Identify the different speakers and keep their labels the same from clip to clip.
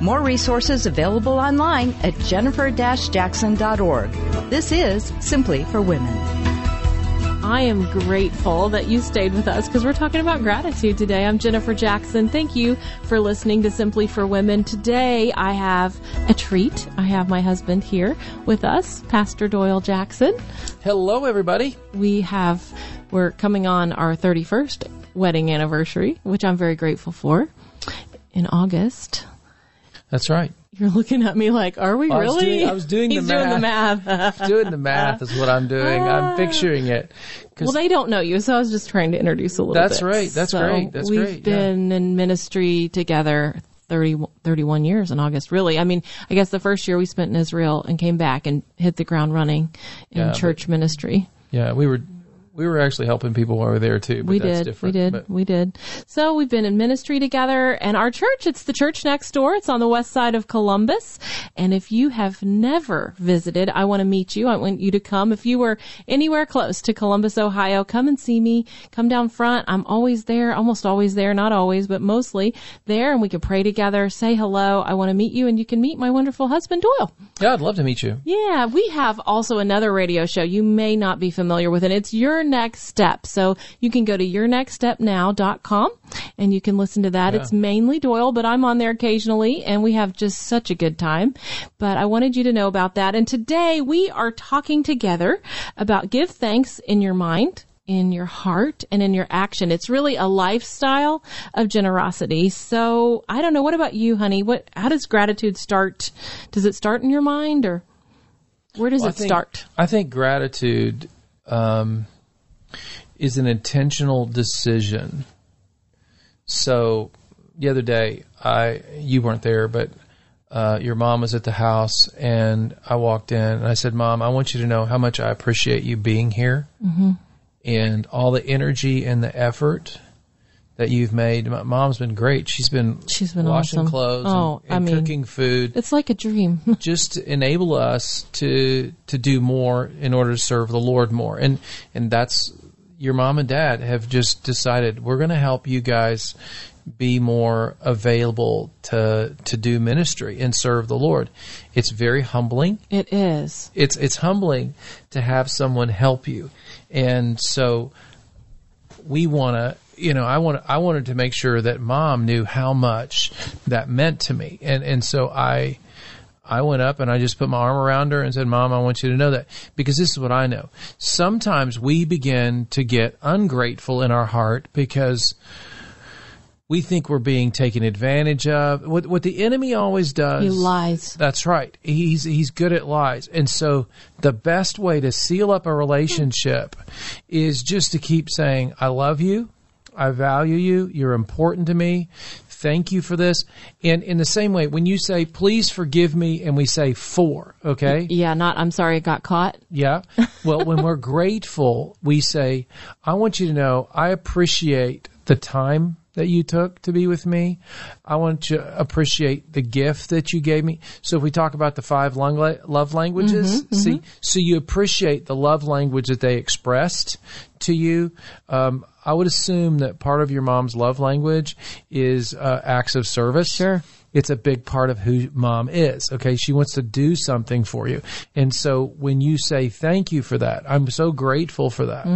Speaker 1: More resources available online at jennifer-jackson.org. This is Simply for Women.
Speaker 2: I am grateful that you stayed with us because we're talking about gratitude today. I'm Jennifer Jackson. Thank you for listening to Simply for Women. Today I have a treat. I have my husband here with us, Pastor Doyle Jackson.
Speaker 3: Hello, everybody.
Speaker 2: We have, we're coming on our 31st wedding anniversary, which I'm very grateful for in August.
Speaker 3: That's right.
Speaker 2: You're looking at me like, are we
Speaker 3: I was
Speaker 2: really?
Speaker 3: doing- I was doing the
Speaker 2: He's doing the
Speaker 3: math.
Speaker 2: math.
Speaker 3: Doing the math is what I'm doing. I'm ah. picturing it.
Speaker 2: Well, they don't know you, so I was just trying to introduce a little
Speaker 3: That's
Speaker 2: bit.
Speaker 3: right. That's
Speaker 2: So
Speaker 3: great. That's
Speaker 2: we've
Speaker 3: great. Yeah.
Speaker 2: been in ministry together 30, 31 years in August, really. I mean, I guess the first year we spent in Israel and came back and hit the ground running in
Speaker 3: Yeah,
Speaker 2: church ministry.
Speaker 3: yeah, we were we were actually helping people while we were there too. But
Speaker 2: we
Speaker 3: that's
Speaker 2: did.
Speaker 3: Different.
Speaker 2: We did.
Speaker 3: But
Speaker 2: we did. So we've been in ministry together and our church, it's the church next door. It's on the west side of Columbus. And if you have never visited, I want to meet you. I want you to come. If you were anywhere close to Columbus, Ohio, come and see me. Come down front. I'm always there, almost always there, not always, but mostly there. And we can pray together, say hello. I want to meet you and you can meet my wonderful husband, Doyle.
Speaker 3: yeah, I'd love to meet you.
Speaker 2: Yeah, we have also another radio show you may not be familiar with, and it's Your Next Step. So you can go to yournextstepnow.com and you can listen to that. It's mainly Doyle, but I'm on there occasionally, and we have just such a good time. But I wanted you to know about that. And today we are talking together about give thanks in your mind in your heart and in your action. It's really a lifestyle of generosity. So I don't know. What about you, honey? What, how does gratitude start? Does it start in your mind or where does
Speaker 3: Well, I
Speaker 2: it
Speaker 3: think-
Speaker 2: start?
Speaker 3: I think gratitude um, is an intentional decision. So the other day, I you weren't there, but uh, your mom was at the house, and I walked in and I said, "Mom, I want you to know how much I appreciate you being here, mm-hmm. and all the energy and the effort." That you've made. My mom's been great. She's been
Speaker 2: She's been
Speaker 3: washing
Speaker 2: awesome.
Speaker 3: clothes
Speaker 2: Oh,
Speaker 3: and,
Speaker 2: I mean,
Speaker 3: cooking food
Speaker 2: It's like a dream.
Speaker 3: just to enable us to to do more in order to serve the Lord more. And and that's your mom and dad have just decided we're going to help you guys be more available to to do ministry and serve the Lord. It's very humbling.
Speaker 2: it is.
Speaker 3: It's it's humbling to have someone help you. And so we want to you know I want I wanted to make sure that mom knew how much that meant to me. And and so I I went up and I just put my arm around her and said, "Mom, I want you to know that because this is what I know. Sometimes we begin to get ungrateful in our heart because we think we're being taken advantage of. What what the enemy always does
Speaker 2: He lies.
Speaker 3: that's right. He's he's good at lies. And so the best way to seal up a relationship is just to keep saying, I love you. I value you. You're important to me. Thank you for this. And in the same way, when you say, please forgive me, and we say for, okay?
Speaker 2: Yeah, not, I'm sorry I got caught.
Speaker 3: Yeah. Well, when we're grateful, we say, I want you to know I appreciate the time that you took to be with me. I want to appreciate the gift that you gave me. So if we talk about the five lung- love languages, see, so you appreciate the love language that they expressed to you. Um, I would assume that part of your mom's love language is uh, acts of service
Speaker 2: Sure.
Speaker 3: it's a big part of who mom is. Okay. She wants to do something for you. And so when you say thank you for that, I'm so grateful for that.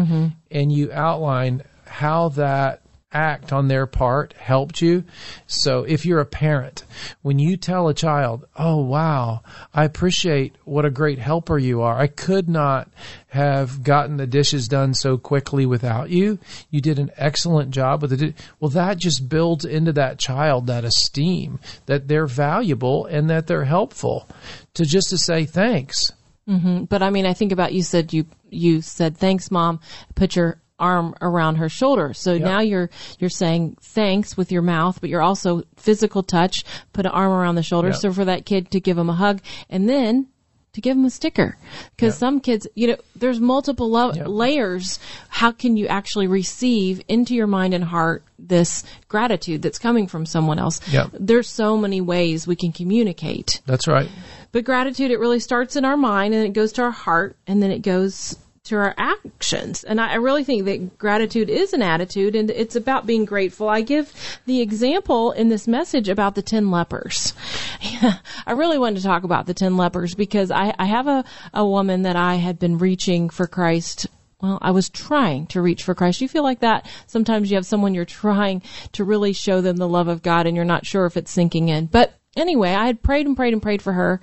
Speaker 3: And you outline how that act on their part helped you. So if you're a parent, when you tell a child, Oh, wow, I appreciate what a great helper you are. I could not have gotten the dishes done so quickly without you. You did an excellent job with it. Well, that just builds into that child that esteem that they're valuable and that they're helpful to just to say thanks. Mm-hmm.
Speaker 2: But I mean, I think about you said you, you said, thanks mom, put your arm around her shoulder. So now you're you're saying thanks with your mouth, but you're also physical touch, put an arm around the shoulder.
Speaker 3: Yep.
Speaker 2: So for that kid to give him a hug and then to give him a sticker. Because some kids, you know, there's multiple lo-
Speaker 3: Yep.
Speaker 2: layers. How can you actually receive into your mind and heart this gratitude that's coming from someone else?
Speaker 3: Yep.
Speaker 2: There's so many ways we can communicate.
Speaker 3: That's right.
Speaker 2: But gratitude, it really starts in our mind and it goes to our heart and then it goes to our actions. And I, I really think that gratitude is an attitude and it's about being grateful. I give the example in this message about the 10 lepers. I really wanted to talk about the 10 lepers because I, I have a, a woman that I had been reaching for Christ well, I was trying to reach for Christ. You feel like that? Sometimes you have someone you're trying to really show them the love of God and you're not sure if it's sinking in. But anyway, I had prayed and prayed and prayed for her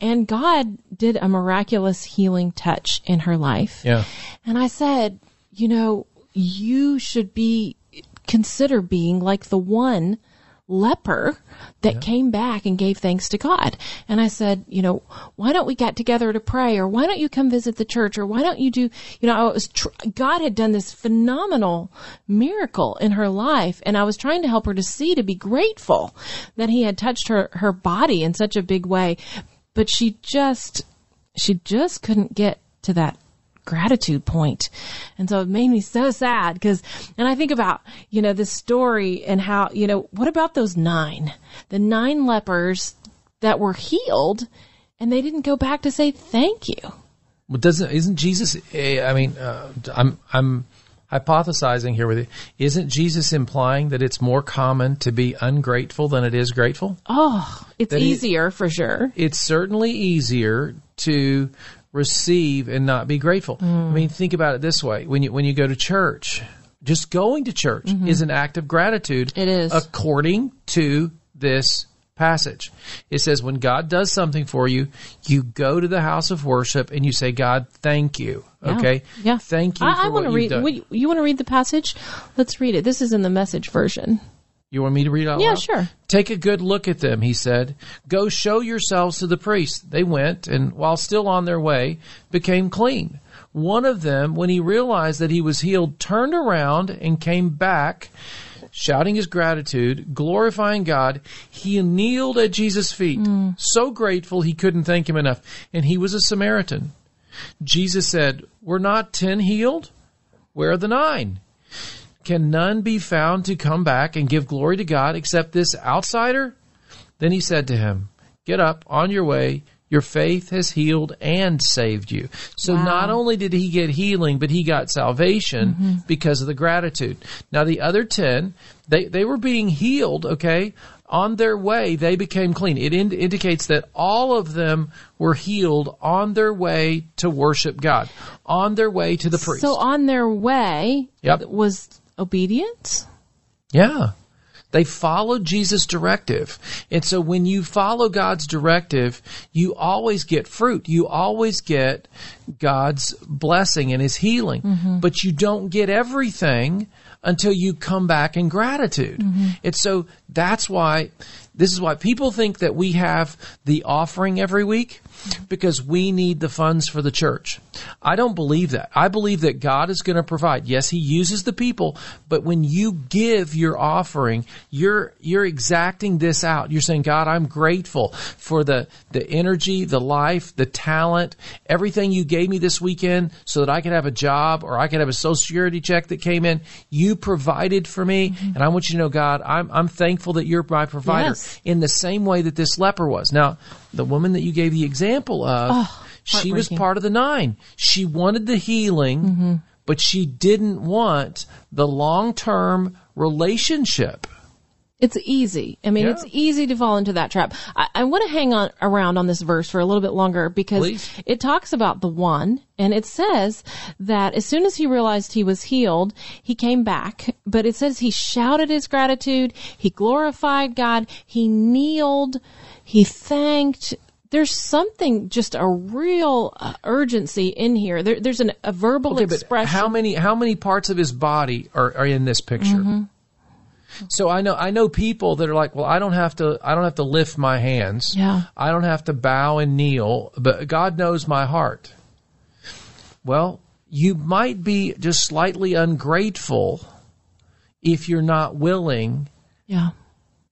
Speaker 2: and God did a miraculous healing touch in her life.
Speaker 3: Yeah.
Speaker 2: And I said, you know, you should be, consider being like the one leper that came back and gave thanks to God. And I said, you know, why don't we get together to pray or why don't you come visit the church or why don't you do, you know, I was, tr- God had done this phenomenal miracle in her life and I was trying to help her to see, to be grateful that he had touched her, her body in such a big way. But she just, she just couldn't get to that gratitude point. And so it made me so sad because, and I think about, you know, this story and how, you know, what about those nine, the nine lepers that were healed and they didn't go back to say thank you.
Speaker 3: Well, doesn't isn't Jesus? eh, I mean, uh, I'm I'm hypothesizing here with you. Isn't Jesus implying that it's more common to be ungrateful than it is grateful?
Speaker 2: Oh, it's
Speaker 3: That
Speaker 2: easier for sure.
Speaker 3: It's certainly easier to receive and not be grateful. I mm-hmm. mean, think about it this way: when you when you go to church, just going to church mm-hmm. is an act of gratitude.
Speaker 2: It is.
Speaker 3: according to this passage. It says when God does something for you, you go to the house of worship and you say, "God, thank you."
Speaker 2: Yeah.
Speaker 3: Okay,
Speaker 2: Yeah.
Speaker 3: thank you
Speaker 2: I, I want to read. would- You want to read the passage? Let's read it. This is in the message version.
Speaker 3: You want me to read out
Speaker 2: Yeah,
Speaker 3: loud?
Speaker 2: sure.
Speaker 3: Take a good look at them, he said. Go show yourselves to the priest. They went, and while still on their way, became clean. One of them, when he realized that he was healed, turned around and came back, shouting his gratitude, glorifying God. He kneeled at Jesus' feet, hmm. so grateful he couldn't thank him enough. And he was a Samaritan. Jesus said, Were not ten healed? Where are the nine? Can none be found to come back and give glory to God except this outsider? Then he said to him, Get up on your way. Your faith has healed and saved you. So
Speaker 2: Wow.
Speaker 3: not only did he get healing, but he got salvation mm-hmm. because of the gratitude. Now the other 10, they, they were being healed, okay? On their way, they became clean. It ind- indicates that all of them were healed on their way to worship God, on their way to the priest.
Speaker 2: So on their way
Speaker 3: Yep.
Speaker 2: was obedience.
Speaker 3: Yeah. They followed Jesus' directive. And so when you follow God's directive, you always get fruit. You always get God's blessing and his healing. Mm-hmm. But you don't get everything until you come back in gratitude. Mm-hmm. And so that's why this is why people think that we have the offering every week because we need the funds for the church. I don't believe that. I believe that God is going to provide. Yes, he uses the people, but when you give your offering, you're you're exacting this out. You're saying, "God, I'm grateful for the the energy, the life, the talent, everything you gave me this weekend so that I could have a job or I could have a social security check that came in. You provided for me, mm-hmm. and I want you to know, God, I'm I'm thankful that you're my provider."
Speaker 2: Yes.
Speaker 3: In the same way that this leper was. Now, the woman that you gave the example of, oh, she was part of the nine. She wanted the healing, mm-hmm. but she didn't want the long term relationship.
Speaker 2: It's easy. I mean,
Speaker 3: Yeah.
Speaker 2: it's easy to fall into that trap. I, I want to hang on around on this verse for a little bit longer because
Speaker 3: Please.
Speaker 2: it talks about the one and it says that as soon as he realized he was healed, he came back, but it says he shouted his gratitude. He glorified God. He kneeled. He thanked. There's something, just a real uh, urgency in here. There, there's an, a verbal
Speaker 3: Okay,
Speaker 2: expression.
Speaker 3: how many how many parts of his body are, are in this picture?
Speaker 2: Mm-hmm.
Speaker 3: So I know I know people that are like, well, I don't have to I don't have to lift my hands.
Speaker 2: Yeah.
Speaker 3: I don't have to bow and kneel, but God knows my heart. Well, you might be just slightly ungrateful if you're not willing
Speaker 2: Yeah.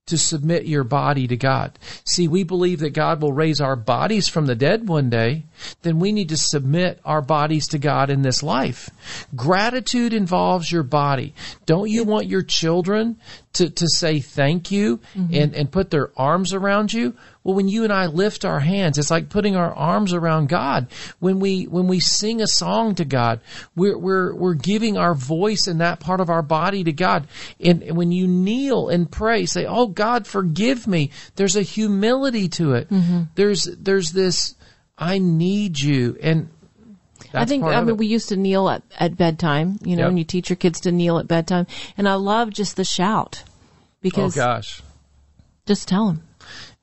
Speaker 3: to submit your body to God. See, we believe that God will raise our bodies from the dead one day, then we need to submit our bodies to God in this life. Gratitude involves your body. Don't you want your children to, to say thank you mm-hmm. and, and put their arms around you? Well, when you and I lift our hands, it's like putting our arms around God. When we, when we sing a song to God, we're, we're, we're giving our voice and that part of our body to God. And, and when you kneel and pray, say, Oh God, forgive me. There's a humility to it. Mm-hmm. There's, there's this, I need you. And
Speaker 2: I think I mean
Speaker 3: it.
Speaker 2: we used to kneel at, at bedtime, you know,
Speaker 3: Yep.
Speaker 2: and you teach your kids to kneel at bedtime. And I love just the shout because.
Speaker 3: oh gosh.
Speaker 2: just tell them.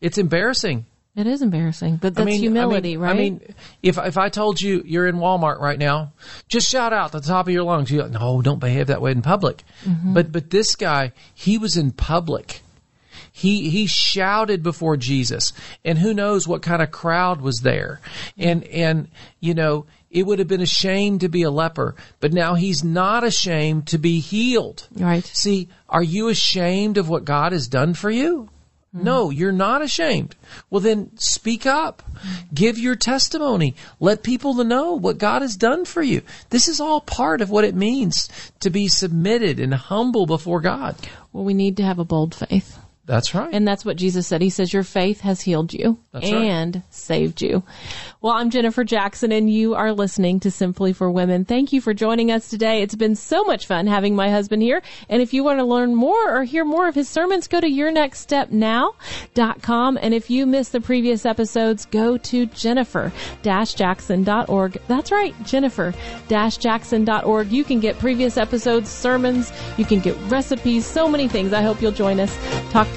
Speaker 3: It's embarrassing.
Speaker 2: It is embarrassing, but that's
Speaker 3: I mean,
Speaker 2: humility,
Speaker 3: I mean,
Speaker 2: right?
Speaker 3: I mean, if if I told you you're in Walmart right now, just shout out at the top of your lungs. You like, no, don't behave that way in public.
Speaker 2: Mm-hmm.
Speaker 3: But but this guy, he was in public. He he shouted before Jesus, and who knows what kind of crowd was there, and and you know it would have been a shame to be a leper, but now he's not ashamed to be healed.
Speaker 2: Right.
Speaker 3: See, are you ashamed of what God has done for you? Hmm. No, you're not ashamed. Well, then speak up. Give your testimony. Let people know what God has done for you. This is all part of what it means to be submitted and humble before God.
Speaker 2: well, we need to have a bold faith.
Speaker 3: That's right.
Speaker 2: And that's what Jesus said. He says, Your faith has healed you
Speaker 3: That's right.
Speaker 2: and saved you. Well, I'm Jennifer Jackson, and you are listening to Simply for Women. Thank you for joining us today. It's been so much fun having my husband here. And if you want to learn more or hear more of his sermons, go to yournextstepnow.com. And if you missed the previous episodes, go to jennifer-jackson.org. That's right, jennifer-jackson.org. You can get previous episodes, sermons, you can get recipes, so many things. I hope you'll join us. Talk to